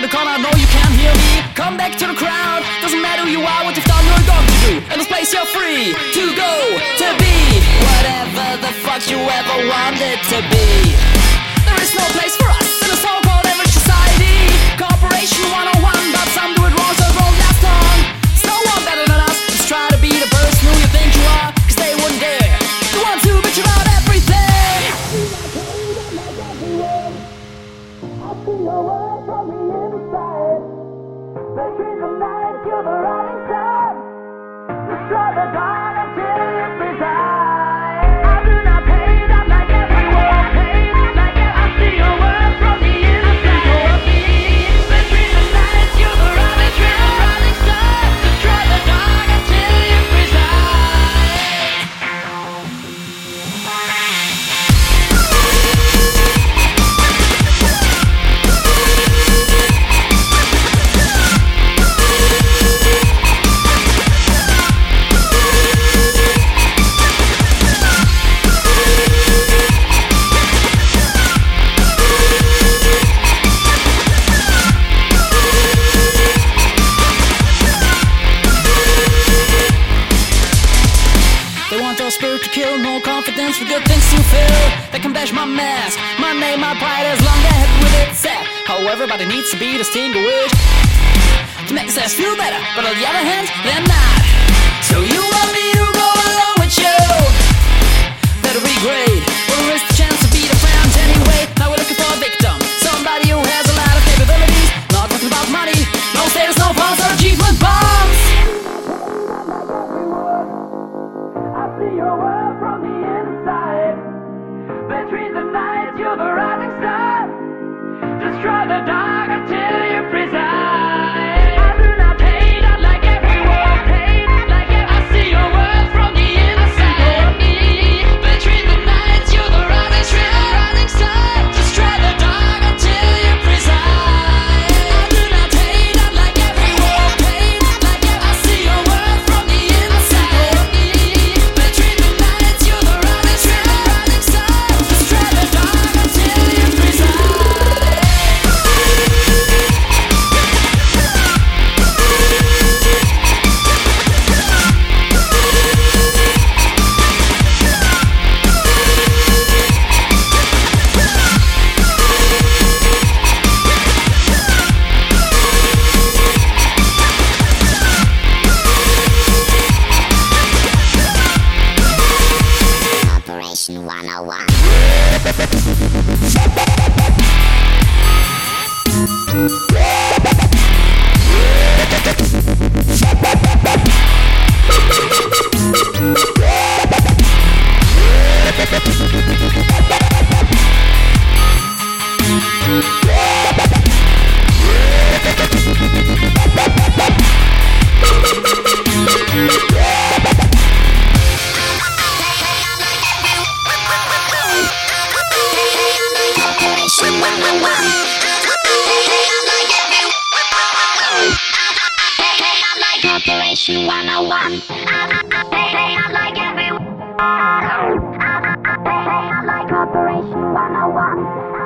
in the corner, no you can't hear me. Come back to the crowd, doesn't matter who you are What you've done, you're going to do In this place you're free to go, to be Whatever the fuck you ever wanted to be. There is no place They want our spirit to kill, no confidence for good things to feel. They can bash my mask, my name, my pride, as long as head with it set. How everybody needs to be distinguished to make themselves feel better, but on the other hand, they're not. So you want me to go along with you? That'll be great. Destroy the dark Operation 101. Issue 101. I, I, I pay, I like. I, I, I I like Operation 101.